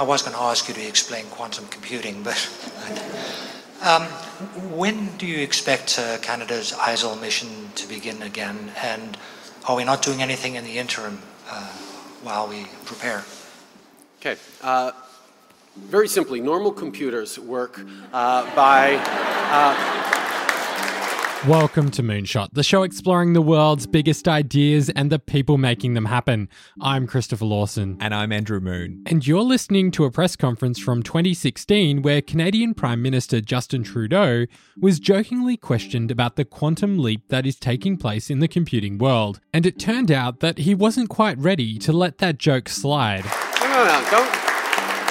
I was going to ask you to explain quantum computing, but um, when do you expect uh, Canada's ISIL mission to begin again? And are we not doing anything in the interim uh, while we prepare? Okay. Uh, very simply, normal computers work uh, by. Welcome to Moonshot, the show exploring the world's biggest ideas and the people making them happen. I'm Christopher Lawson. And I'm Andrew Moon. And you're listening to a press conference from 2016 where Canadian Prime Minister Justin Trudeau was jokingly questioned about the quantum leap that is taking place in the computing world. And it turned out that he wasn't quite ready to let that joke slide. No, no, no, don't.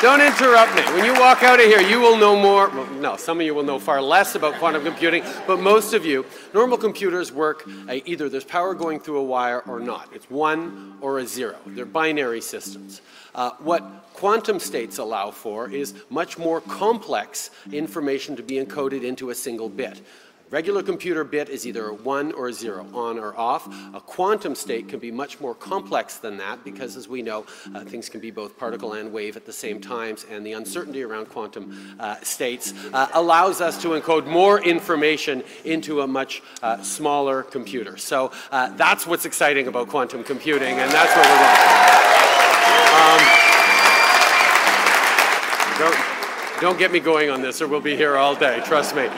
Don't interrupt me. When you walk out of here, you will know more. Well, no, some of you will know far less about quantum computing, but most of you, normal computers work uh, either there's power going through a wire or not. It's one or a zero. They're binary systems. Uh, what quantum states allow for is much more complex information to be encoded into a single bit. Regular computer bit is either a 1 or a 0, on or off. A quantum state can be much more complex than that because, as we know, uh, things can be both particle and wave at the same times, and the uncertainty around quantum uh, states uh, allows us to encode more information into a much uh, smaller computer. So uh, that's what's exciting about quantum computing, and that's what we're Um, don't, don't get me going on this, or we'll be here all day, trust me.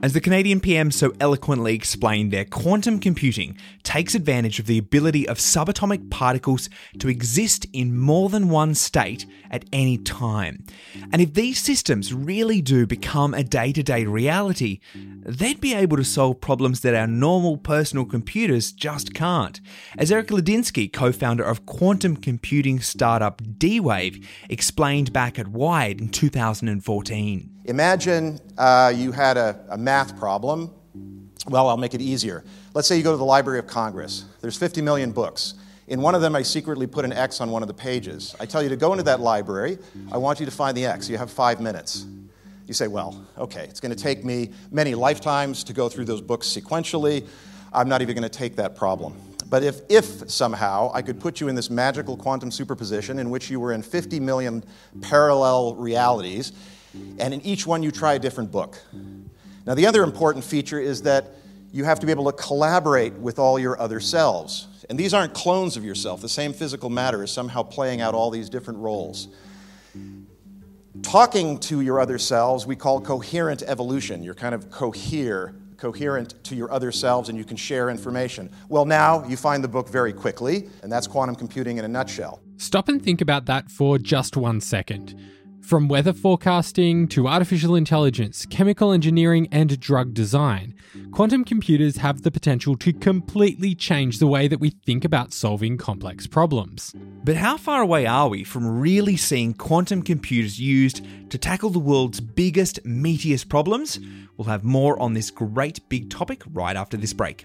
As the Canadian PM so eloquently explained there, quantum computing takes advantage of the ability of subatomic particles to exist in more than one state at any time. And if these systems really do become a day to day reality, they'd be able to solve problems that our normal personal computers just can't. As Eric Ladizinsky, co founder of quantum computing startup D Wave, explained back at Wired in 2014. Imagine uh, you had a, a math problem. Well, I'll make it easier. Let's say you go to the Library of Congress. There's 50 million books. In one of them, I secretly put an X on one of the pages. I tell you to go into that library. I want you to find the X. You have five minutes. You say, well, okay, it's going to take me many lifetimes to go through those books sequentially. I'm not even going to take that problem. But if, if somehow I could put you in this magical quantum superposition in which you were in 50 million parallel realities, and in each one you try a different book. Now, the other important feature is that you have to be able to collaborate with all your other selves. And these aren't clones of yourself. The same physical matter is somehow playing out all these different roles. Talking to your other selves, we call coherent evolution. You're kind of cohere, coherent to your other selves, and you can share information. Well, now you find the book very quickly, and that's quantum computing in a nutshell. Stop and think about that for just one second. From weather forecasting to artificial intelligence, chemical engineering, and drug design, quantum computers have the potential to completely change the way that we think about solving complex problems. But how far away are we from really seeing quantum computers used to tackle the world's biggest, meatiest problems? We'll have more on this great big topic right after this break.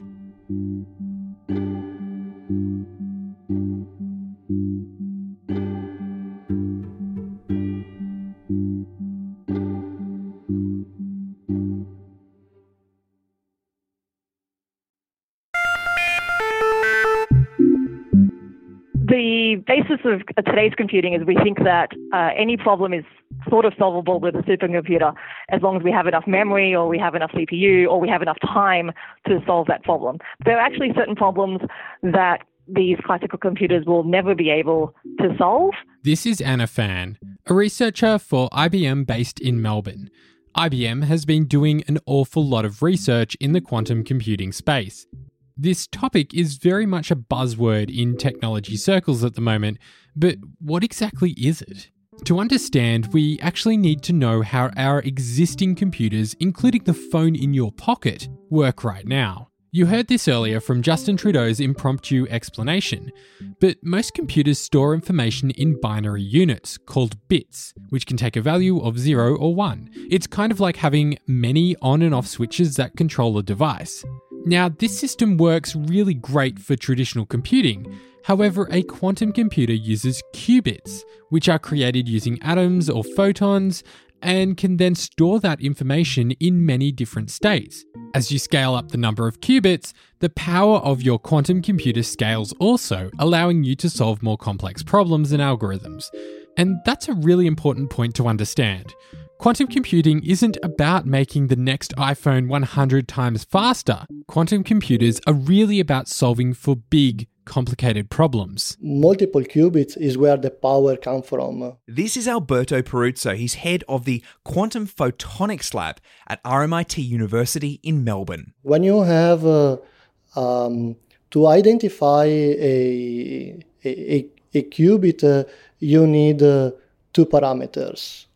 The basis of today's computing is we think that uh, any problem is sort of solvable with a supercomputer as long as we have enough memory or we have enough CPU or we have enough time to solve that problem. There are actually certain problems that these classical computers will never be able to solve. This is Anna Fan, a researcher for IBM based in Melbourne. IBM has been doing an awful lot of research in the quantum computing space. This topic is very much a buzzword in technology circles at the moment, but what exactly is it? To understand, we actually need to know how our existing computers, including the phone in your pocket, work right now. You heard this earlier from Justin Trudeau's impromptu explanation, but most computers store information in binary units called bits, which can take a value of 0 or 1. It's kind of like having many on and off switches that control a device. Now, this system works really great for traditional computing. However, a quantum computer uses qubits, which are created using atoms or photons, and can then store that information in many different states. As you scale up the number of qubits, the power of your quantum computer scales also, allowing you to solve more complex problems and algorithms. And that's a really important point to understand. Quantum computing isn't about making the next iPhone 100 times faster. Quantum computers are really about solving for big, complicated problems. Multiple qubits is where the power comes from. This is Alberto Peruzzo. He's head of the Quantum Photonics Lab at RMIT University in Melbourne. When you have uh, um, to identify a, a, a qubit, uh, you need uh, two parameters.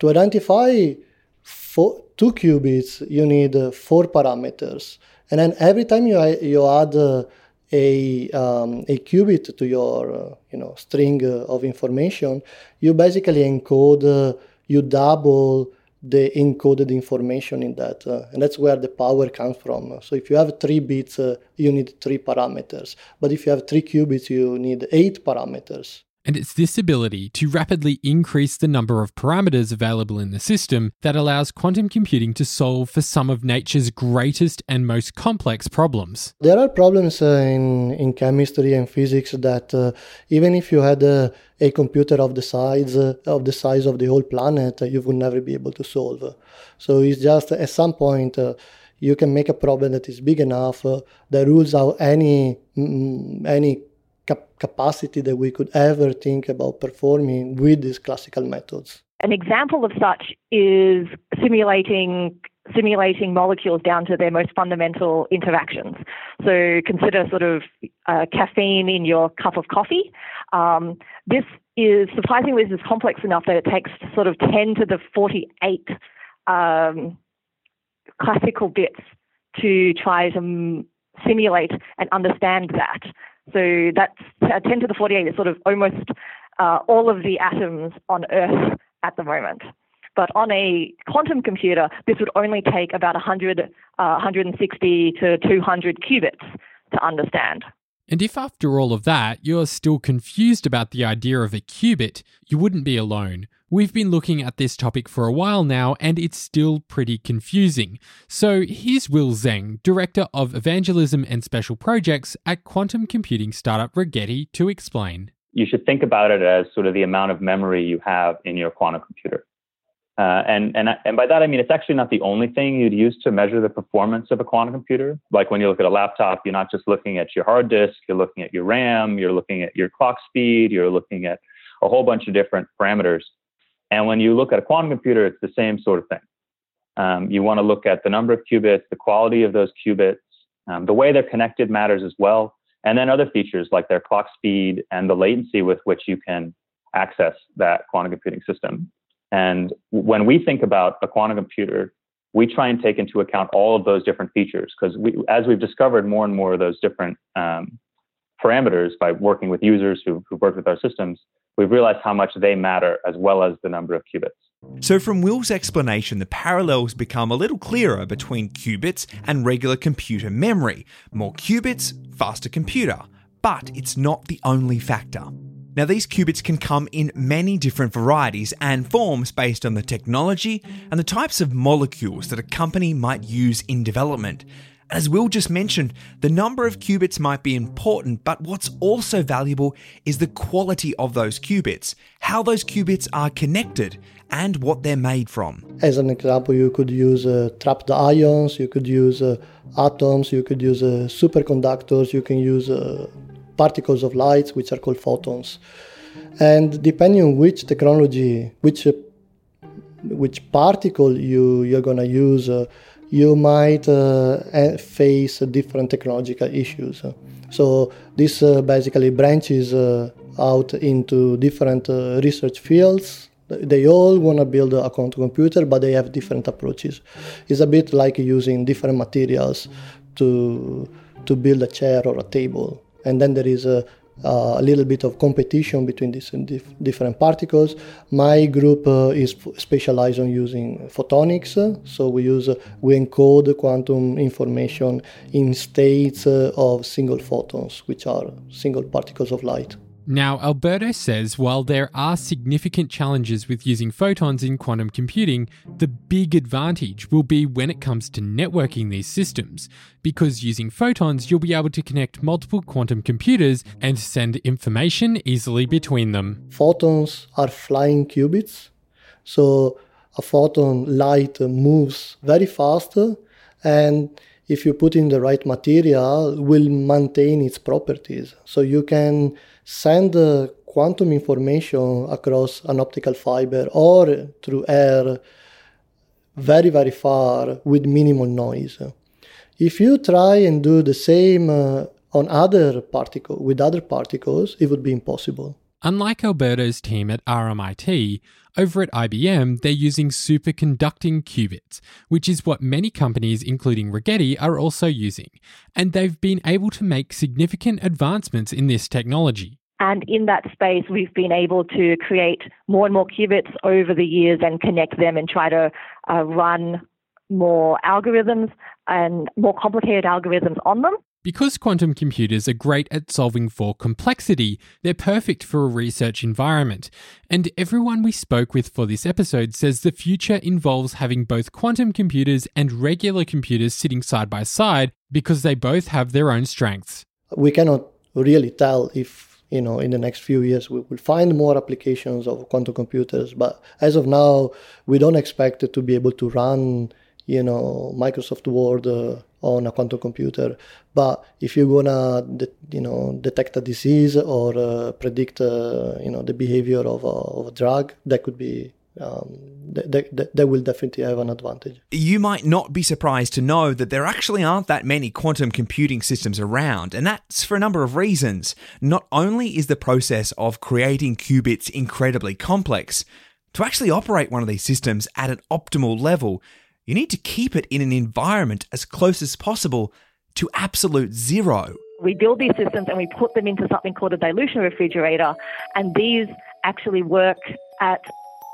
To identify four, two qubits, you need uh, four parameters. And then every time you, you add uh, a, um, a qubit to your uh, you know, string uh, of information, you basically encode, uh, you double the encoded information in that. Uh, and that's where the power comes from. So if you have three bits, uh, you need three parameters. But if you have three qubits, you need eight parameters. And it's this ability to rapidly increase the number of parameters available in the system that allows quantum computing to solve for some of nature's greatest and most complex problems. There are problems uh, in, in chemistry and physics that uh, even if you had a, a computer of the size uh, of the size of the whole planet, uh, you would never be able to solve. So it's just at some point uh, you can make a problem that is big enough uh, that rules out any mm, any cap- capacity that we could ever think about performing with these classical methods. An example of such is simulating simulating molecules down to their most fundamental interactions. So consider sort of uh, caffeine in your cup of coffee. Um, this is surprisingly this is complex enough that it takes sort of 10 to the 48 um, classical bits to try to simulate and understand that. So that's uh, 10 to the 48 is sort of almost uh, all of the atoms on Earth at the moment. But on a quantum computer, this would only take about 100, uh, 160 to 200 qubits to understand. And if after all of that you're still confused about the idea of a qubit, you wouldn't be alone. We've been looking at this topic for a while now and it's still pretty confusing. So here's Will Zeng, Director of Evangelism and Special Projects at quantum computing startup Rigetti, to explain. You should think about it as sort of the amount of memory you have in your quantum computer. Uh, and, and, and by that, I mean, it's actually not the only thing you'd use to measure the performance of a quantum computer. Like when you look at a laptop, you're not just looking at your hard disk, you're looking at your RAM, you're looking at your clock speed, you're looking at a whole bunch of different parameters. And when you look at a quantum computer, it's the same sort of thing. Um, you want to look at the number of qubits, the quality of those qubits, um, the way they're connected matters as well, and then other features like their clock speed and the latency with which you can access that quantum computing system. And when we think about a quantum computer, we try and take into account all of those different features because we, as we've discovered more and more of those different um, parameters by working with users who, who've worked with our systems, we've realized how much they matter as well as the number of qubits. So, from Will's explanation, the parallels become a little clearer between qubits and regular computer memory. More qubits, faster computer. But it's not the only factor. Now, these qubits can come in many different varieties and forms based on the technology and the types of molecules that a company might use in development. As Will just mentioned, the number of qubits might be important, but what's also valuable is the quality of those qubits, how those qubits are connected, and what they're made from. As an example, you could use uh, trapped ions, you could use uh, atoms, you could use uh, superconductors, you can use uh, particles of light, which are called photons. And depending on which technology, which which particle you you're gonna use, uh, you might uh, face different technological issues. So this uh, basically branches uh, out into different uh, research fields. They all want to build a quantum computer, but they have different approaches. It's a bit like using different materials to to build a chair or a table. And then there is a uh, a little bit of competition between these dif- different particles. My group uh, is f- specialized on using photonics, so we use uh, we encode quantum information in states uh, of single photons, which are single particles of light. Now, Alberto says while there are significant challenges with using photons in quantum computing, the big advantage will be when it comes to networking these systems, because using photons, you'll be able to connect multiple quantum computers and send information easily between them. Photons are flying qubits, so a photon light moves very fast and if you put in the right material will maintain its properties so you can send quantum information across an optical fiber or through air very, very far with minimal noise. If you try and do the same uh, on other particle with other particles, it would be impossible. Unlike Alberto's team at RMIT, over at IBM, they're using superconducting qubits, which is what many companies, including Rigetti, are also using. And they've been able to make significant advancements in this technology. And in that space, we've been able to create more and more qubits over the years and connect them and try to uh, run more algorithms and more complicated algorithms on them. Because quantum computers are great at solving for complexity, they're perfect for a research environment. And everyone we spoke with for this episode says the future involves having both quantum computers and regular computers sitting side by side because they both have their own strengths. We cannot really tell if you know in the next few years we will find more applications of quantum computers. But as of now we don't expect to be able to run you know microsoft word uh, on a quantum computer. But if you're gonna de- you know detect a disease or uh, predict uh, you know the behavior of a, of a drug that could be um, they, they, they, will definitely have an advantage. You might not be surprised to know that there actually aren't that many quantum computing systems around, and that's for a number of reasons. Not only is the process of creating qubits incredibly complex, to actually operate one of these systems at an optimal level, you need to keep it in an environment as close as possible to absolute zero. We build these systems and we put them into something called a dilution refrigerator, and these actually work at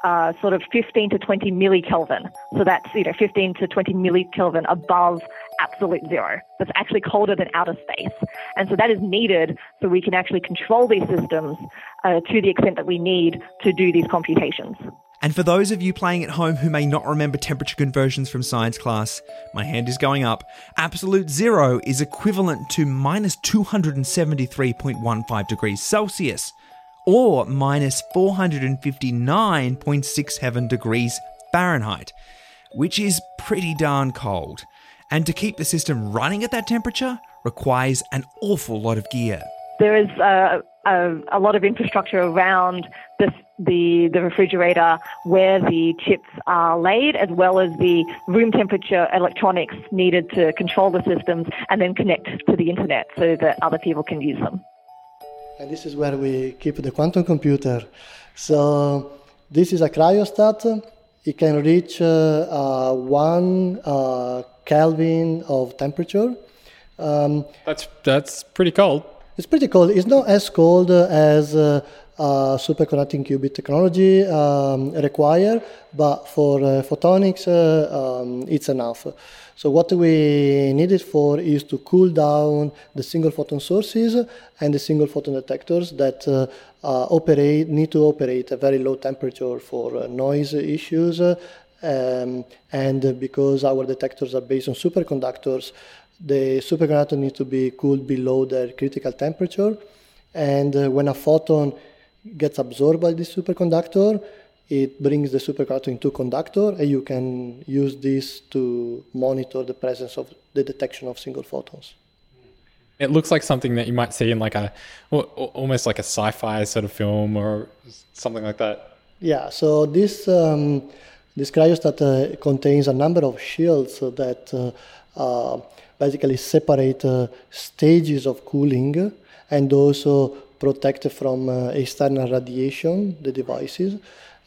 uh, sort of 15 to 20 millikelvin. So that's, you know, 15 to 20 millikelvin above absolute zero. That's actually colder than outer space. And so that is needed so we can actually control these systems uh, to the extent that we need to do these computations. And for those of you playing at home who may not remember temperature conversions from science class, my hand is going up. Absolute zero is equivalent to minus 273.15 degrees Celsius or minus 459.67 degrees Fahrenheit, which is pretty darn cold. And to keep the system running at that temperature requires an awful lot of gear. There is a, a, a lot of infrastructure around the, the refrigerator where the chips are laid, as well as the room temperature electronics needed to control the systems and then connect to the internet so that other people can use them. And this is where we keep the quantum computer. So this is a cryostat. It can reach uh, uh, one uh, Kelvin of temperature. Um, that's that's pretty cold. It's pretty cold. It's not as cold as uh, uh, superconducting qubit technology um, require, but for uh, photonics, uh, um, it's enough. So what we need it for is to cool down the single photon sources and the single photon detectors that uh, uh, operate need to operate at very low temperature for uh, noise issues. Um, and because our detectors are based on superconductors, the superconductor needs to be cooled below their critical temperature. And when a photon gets absorbed by this superconductor, it brings the superconductor into conductor, and you can use this to monitor the presence of the detection of single photons. It looks like something that you might see in like a almost like a sci-fi sort of film or something like that. Yeah. So this um, this cryostat uh, contains a number of shields that uh, uh, basically separate uh, stages of cooling and also protect from uh, external radiation the devices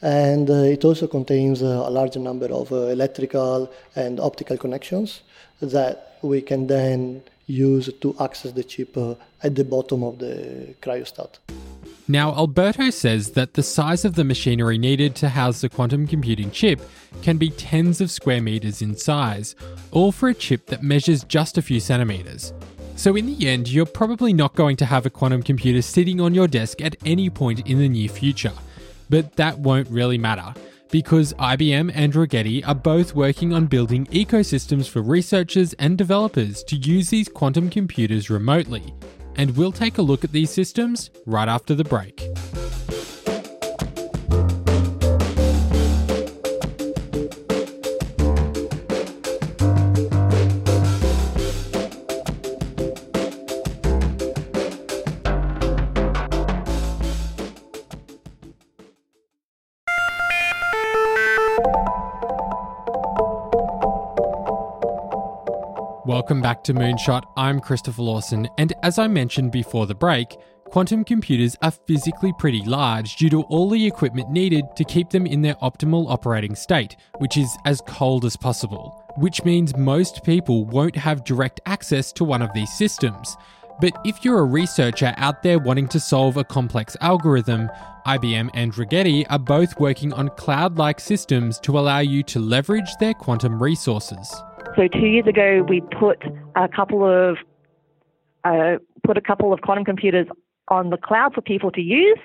and uh, it also contains uh, a large number of uh, electrical and optical connections that we can then use to access the chip at the bottom of the cryostat. Now, Alberto says that the size of the machinery needed to house the quantum computing chip can be tens of square meters in size, all for a chip that measures just a few centimeters. So, in the end, you're probably not going to have a quantum computer sitting on your desk at any point in the near future. But that won't really matter because IBM and Rigetti are both working on building ecosystems for researchers and developers to use these quantum computers remotely. And we'll take a look at these systems right after the break. Welcome back to Moonshot. I'm Christopher Lawson, and as I mentioned before the break, quantum computers are physically pretty large due to all the equipment needed to keep them in their optimal operating state, which is as cold as possible, which means most people won't have direct access to one of these systems. But if you're a researcher out there wanting to solve a complex algorithm, IBM and Rigetti are both working on cloud like systems to allow you to leverage their quantum resources. So two years ago, we put a couple of uh, put a couple of quantum computers on the cloud for people to use.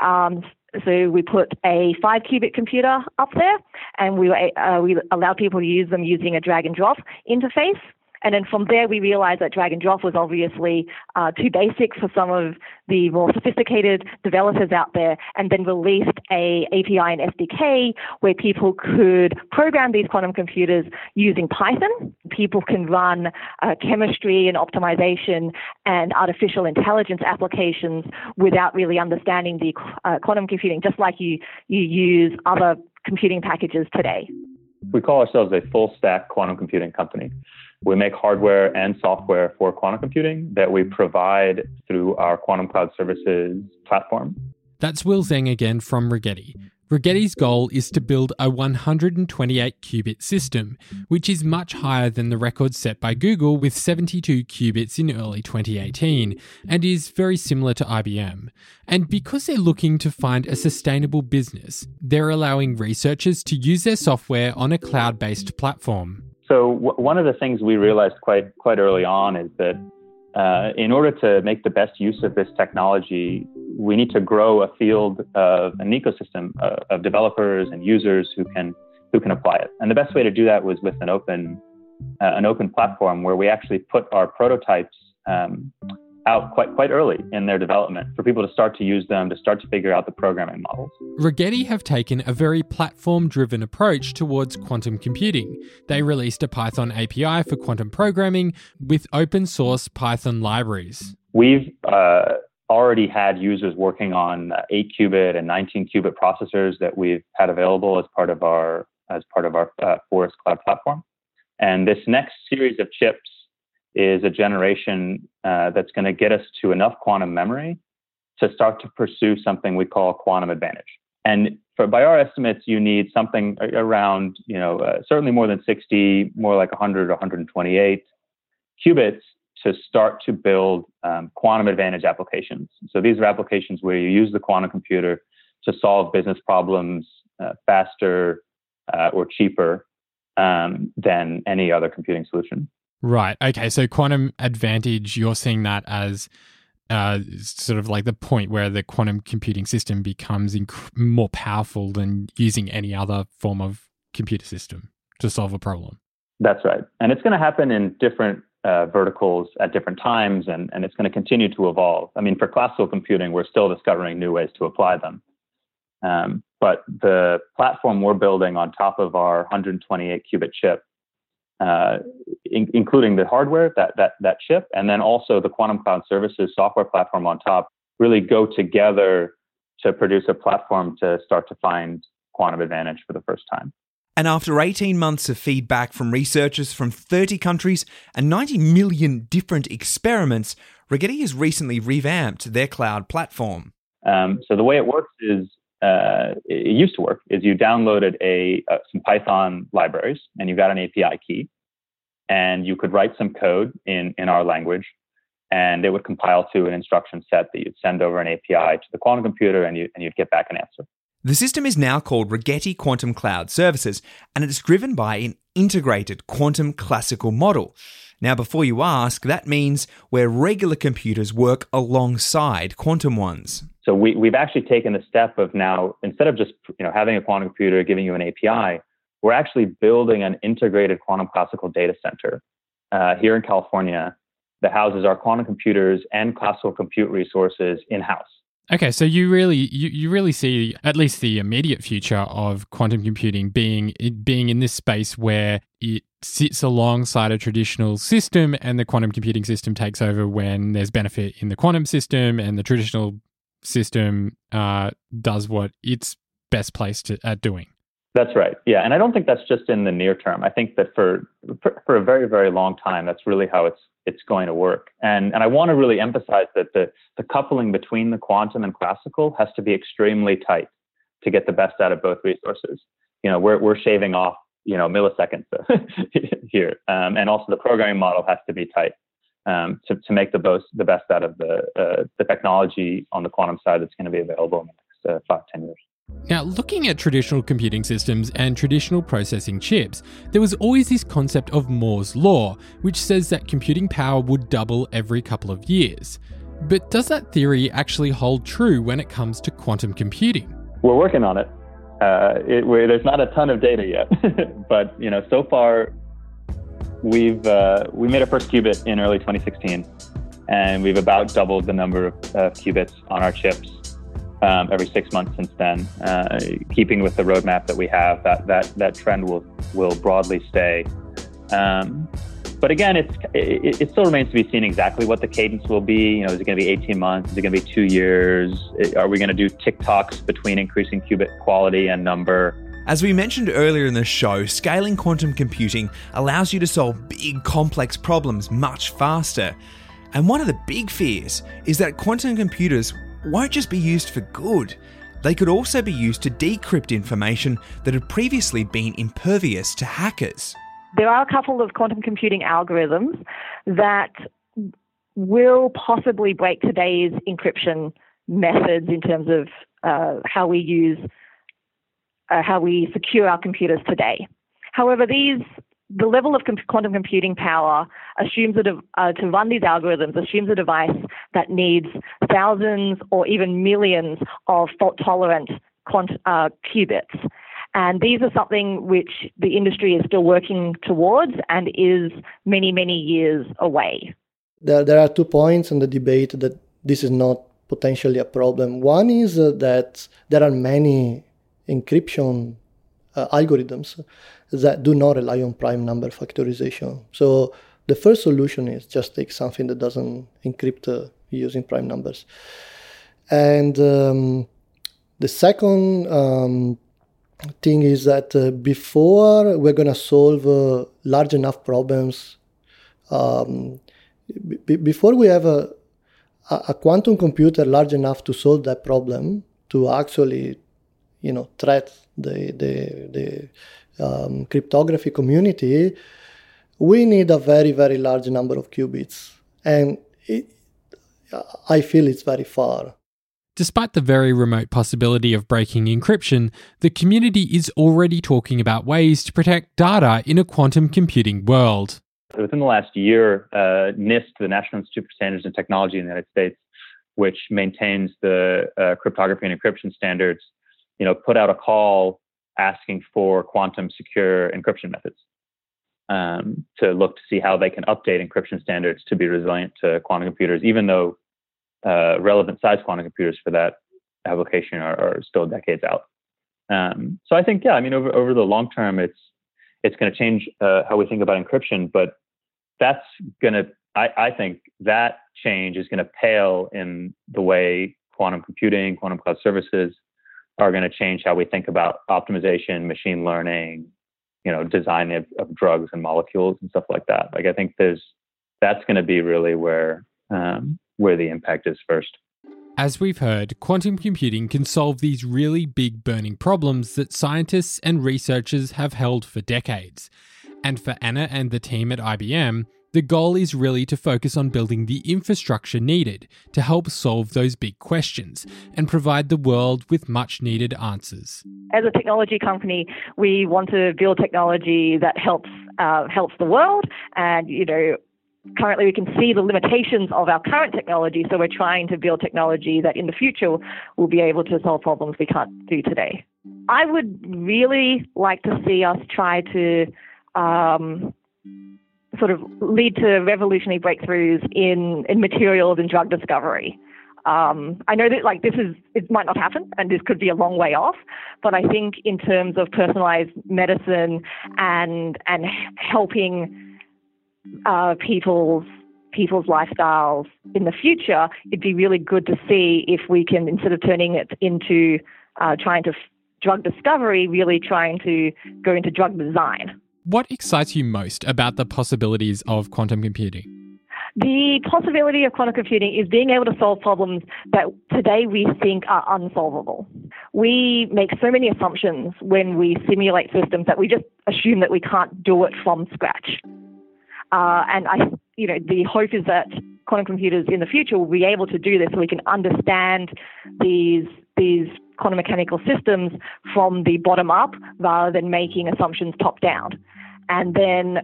Um, so we put a five qubit computer up there, and we uh, we allowed people to use them using a drag and drop interface. And then from there, we realized that drag and drop was obviously uh, too basic for some of the more sophisticated developers out there, and then released a API and SDK where people could program these quantum computers using Python. People can run uh, chemistry and optimization and artificial intelligence applications without really understanding the uh, quantum computing, just like you you use other computing packages today. We call ourselves a full stack quantum computing company. We make hardware and software for quantum computing that we provide through our quantum cloud services platform. That's Will Zeng again from Rigetti. Rigetti's goal is to build a 128 qubit system, which is much higher than the record set by Google with 72 qubits in early 2018, and is very similar to IBM. And because they're looking to find a sustainable business, they're allowing researchers to use their software on a cloud based platform. So w- one of the things we realized quite quite early on is that uh, in order to make the best use of this technology, we need to grow a field of an ecosystem of, of developers and users who can who can apply it. And the best way to do that was with an open uh, an open platform where we actually put our prototypes um, out quite quite early in their development for people to start to use them to start to figure out the programming models. Rigetti have taken a very platform-driven approach towards quantum computing. They released a Python API for quantum programming with open source Python libraries. We've uh, already had users working on 8 qubit and 19 qubit processors that we've had available as part of our as part of our uh, Forest Cloud platform. And this next series of chips is a generation uh, that's going to get us to enough quantum memory to start to pursue something we call quantum advantage. And for, by our estimates, you need something around, you know, uh, certainly more than 60, more like 100 128 qubits to start to build um, quantum advantage applications. So these are applications where you use the quantum computer to solve business problems uh, faster uh, or cheaper um, than any other computing solution. Right. Okay. So quantum advantage, you're seeing that as uh, sort of like the point where the quantum computing system becomes inc- more powerful than using any other form of computer system to solve a problem. That's right. And it's going to happen in different uh, verticals at different times, and, and it's going to continue to evolve. I mean, for classical computing, we're still discovering new ways to apply them. Um, but the platform we're building on top of our 128 qubit chip uh, in, including the hardware, that, that, that chip, and then also the Quantum Cloud Services software platform on top, really go together to produce a platform to start to find quantum advantage for the first time. And after 18 months of feedback from researchers from 30 countries and 90 million different experiments, Rigetti has recently revamped their cloud platform. Um, so the way it works is uh, it used to work is you downloaded a uh, some Python libraries and you got an API key, and you could write some code in in our language, and it would compile to an instruction set that you'd send over an API to the quantum computer, and you and you'd get back an answer. The system is now called Rigetti Quantum Cloud Services, and it is driven by an integrated quantum classical model. Now, before you ask, that means where regular computers work alongside quantum ones. So we, we've actually taken the step of now, instead of just you know having a quantum computer giving you an API, we're actually building an integrated quantum classical data center uh, here in California that houses our quantum computers and classical compute resources in house. Okay, so you really you, you really see at least the immediate future of quantum computing being being in this space where it sits alongside a traditional system and the quantum computing system takes over when there's benefit in the quantum system and the traditional system uh, does what it's best placed at doing. That's right. Yeah, and I don't think that's just in the near term. I think that for for, a very very long time, that's really how it's it's going to work. And, and I want to really emphasize that the, the coupling between the quantum and classical has to be extremely tight to get the best out of both resources. You know, we're, we're shaving off, you know, milliseconds here. Um, and also the programming model has to be tight um, to, to make the, most, the best out of the, uh, the technology on the quantum side that's going to be available in the next uh, five, 10 years. Now, looking at traditional computing systems and traditional processing chips, there was always this concept of Moore's Law, which says that computing power would double every couple of years. But does that theory actually hold true when it comes to quantum computing? We're working on it. Uh, it there's not a ton of data yet, but you know, so far we've uh, we made our first qubit in early 2016, and we've about doubled the number of uh, qubits on our chips um, every six months since then. Uh, keeping with the roadmap that we have, that that that trend will will broadly stay. Um, but again, it's it, it, still remains to be seen exactly what the cadence will be. You know, is it going to be 18 months? Is it going to be two years? Are we going to do tick-tocks between increasing qubit quality and number? As we mentioned earlier in the show, scaling quantum computing allows you to solve big, complex problems much faster. And one of the big fears is that quantum computers won't just be used for good. They could also be used to decrypt information that had previously been impervious to hackers. There are a couple of quantum computing algorithms that will possibly break today's encryption methods in terms of uh, how we use, uh, how we secure our computers today. However, these the level of quantum computing power assumes that uh, to run these algorithms assumes a device that needs thousands or even millions of fault tolerant quant- uh, qubits. And these are something which the industry is still working towards and is many, many years away. There, there are two points in the debate that this is not potentially a problem. One is uh, that there are many encryption algorithms that do not rely on prime number factorization. So the first solution is just take something that doesn't encrypt uh, using prime numbers. And um, the second um, thing is that uh, before we're going to solve uh, large enough problems, um, b- before we have a, a quantum computer large enough to solve that problem, to actually, you know, threat the the the um, cryptography community, we need a very, very large number of qubits. And it, I feel it's very far. Despite the very remote possibility of breaking encryption, the community is already talking about ways to protect data in a quantum computing world. Within the last year, uh, NIST, the National Institute for Standards and Technology in the United States, which maintains the uh, cryptography and encryption standards, you know, put out a call asking for quantum secure encryption methods um, to look to see how they can update encryption standards to be resilient to quantum computers, even though uh, relevant size quantum computers for that application are, are still decades out. Um, so I think, yeah, I mean, over over the long term, it's it's going to change uh, how we think about encryption, but that's going to, I, I think, that change is going to pale in the way quantum computing, quantum cloud services, are going to change how we think about optimization, machine learning, you know, design of, of drugs and molecules and stuff like that. Like I think there's that's going to be really where um, where the impact is first. As we've heard, quantum computing can solve these really big burning problems that scientists and researchers have held for decades. And for Anna and the team at IBM, the goal is really to focus on building the infrastructure needed to help solve those big questions and provide the world with much needed answers. As a technology company, we want to build technology that helps uh, helps the world, and you know currently we can see the limitations of our current technology, so we're trying to build technology that in the future will be able to solve problems we can't do today. I would really like to see us try to um, sort of lead to revolutionary breakthroughs in, in materials and drug discovery. Um, I know that like this is it might not happen and this could be a long way off, but I think in terms of personalized medicine and and helping uh, people's people's lifestyles in the future, it'd be really good to see if we can instead of turning it into uh, trying to f- drug discovery, really trying to go into drug design. What excites you most about the possibilities of quantum computing? The possibility of quantum computing is being able to solve problems that today we think are unsolvable. We make so many assumptions when we simulate systems that we just assume that we can't do it from scratch. Uh, and I, you know, the hope is that quantum computers in the future will be able to do this so we can understand these these quantum mechanical systems from the bottom up rather than making assumptions top down. And then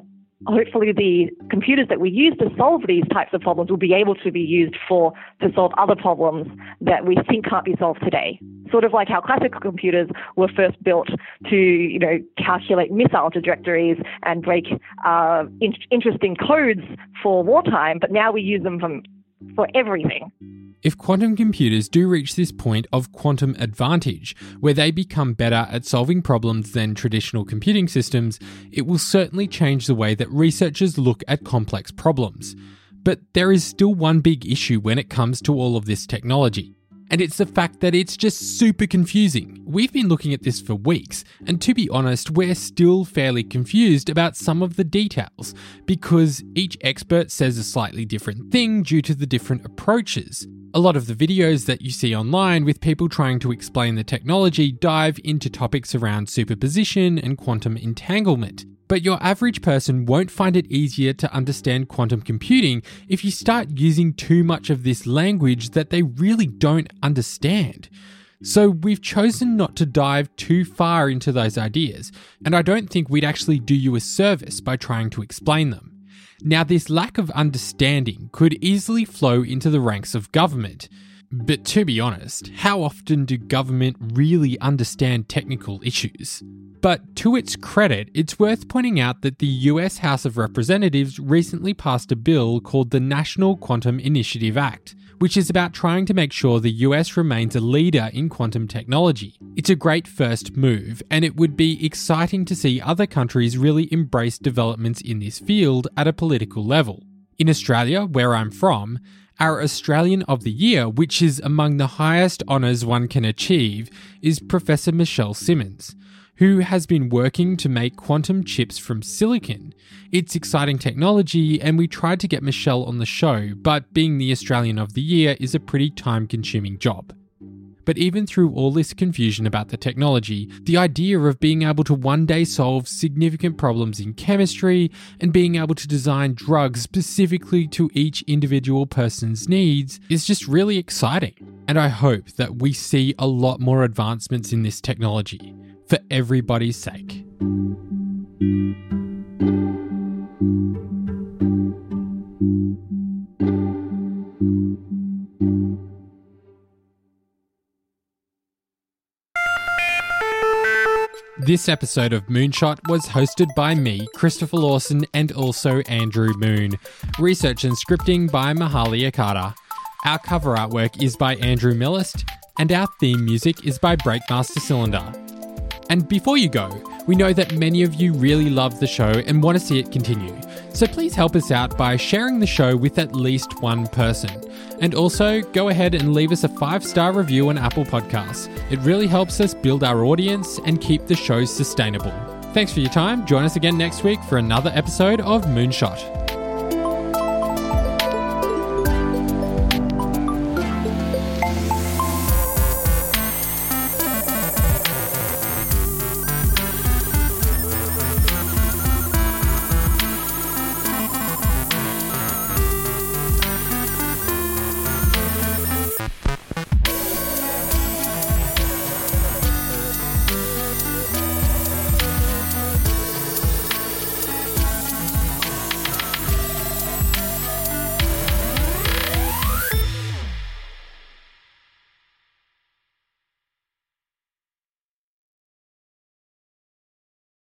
hopefully the computers that we use to solve these types of problems will be able to be used for to solve other problems that we think can't be solved today. Sort of like how classical computers were first built to, you know, calculate missile trajectories and break uh, in- interesting codes for wartime, but now we use them from, for everything. If quantum computers do reach this point of quantum advantage, where they become better at solving problems than traditional computing systems, it will certainly change the way that researchers look at complex problems. But there is still one big issue when it comes to all of this technology. And it's the fact that it's just super confusing. We've been looking at this for weeks, and to be honest, we're still fairly confused about some of the details, because each expert says a slightly different thing due to the different approaches. A lot of the videos that you see online with people trying to explain the technology dive into topics around superposition and quantum entanglement. But your average person won't find it easier to understand quantum computing if you start using too much of this language that they really don't understand. So we've chosen not to dive too far into those ideas, and I don't think we'd actually do you a service by trying to explain them. Now, this lack of understanding could easily flow into the ranks of government. But to be honest, how often do government really understand technical issues? But to its credit, it's worth pointing out that the US House of Representatives recently passed a bill called the National Quantum Initiative Act, which is about trying to make sure the US remains a leader in quantum technology. It's a great first move, and it would be exciting to see other countries really embrace developments in this field at a political level. In Australia, where I'm from, our Australian of the Year, which is among the highest honours one can achieve, is Professor Michelle Simmons who has been working to make quantum chips from silicon. It's exciting technology, and we tried to get Michelle on the show, but being the Australian of the Year is a pretty time consuming job. But even through all this confusion about the technology, the idea of being able to one day solve significant problems in chemistry and being able to design drugs specifically to each individual person's needs is just really exciting. And I hope that we see a lot more advancements in this technology for everybody's sake. This episode of Moonshot was hosted by me, Christopher Lawson, and also Andrew Moon. Research and scripting by Mahali Akata. Our cover artwork is by Andrew Millist, and our theme music is by Breakmaster Cylinder. And before you go, we know that many of you really love the show and want to see it continue. So please help us out by sharing the show with at least one person. And also, go ahead and leave us a five star review on Apple Podcasts. It really helps us build our audience and keep the show sustainable. Thanks for your time. Join us again next week for another episode of Moonshot.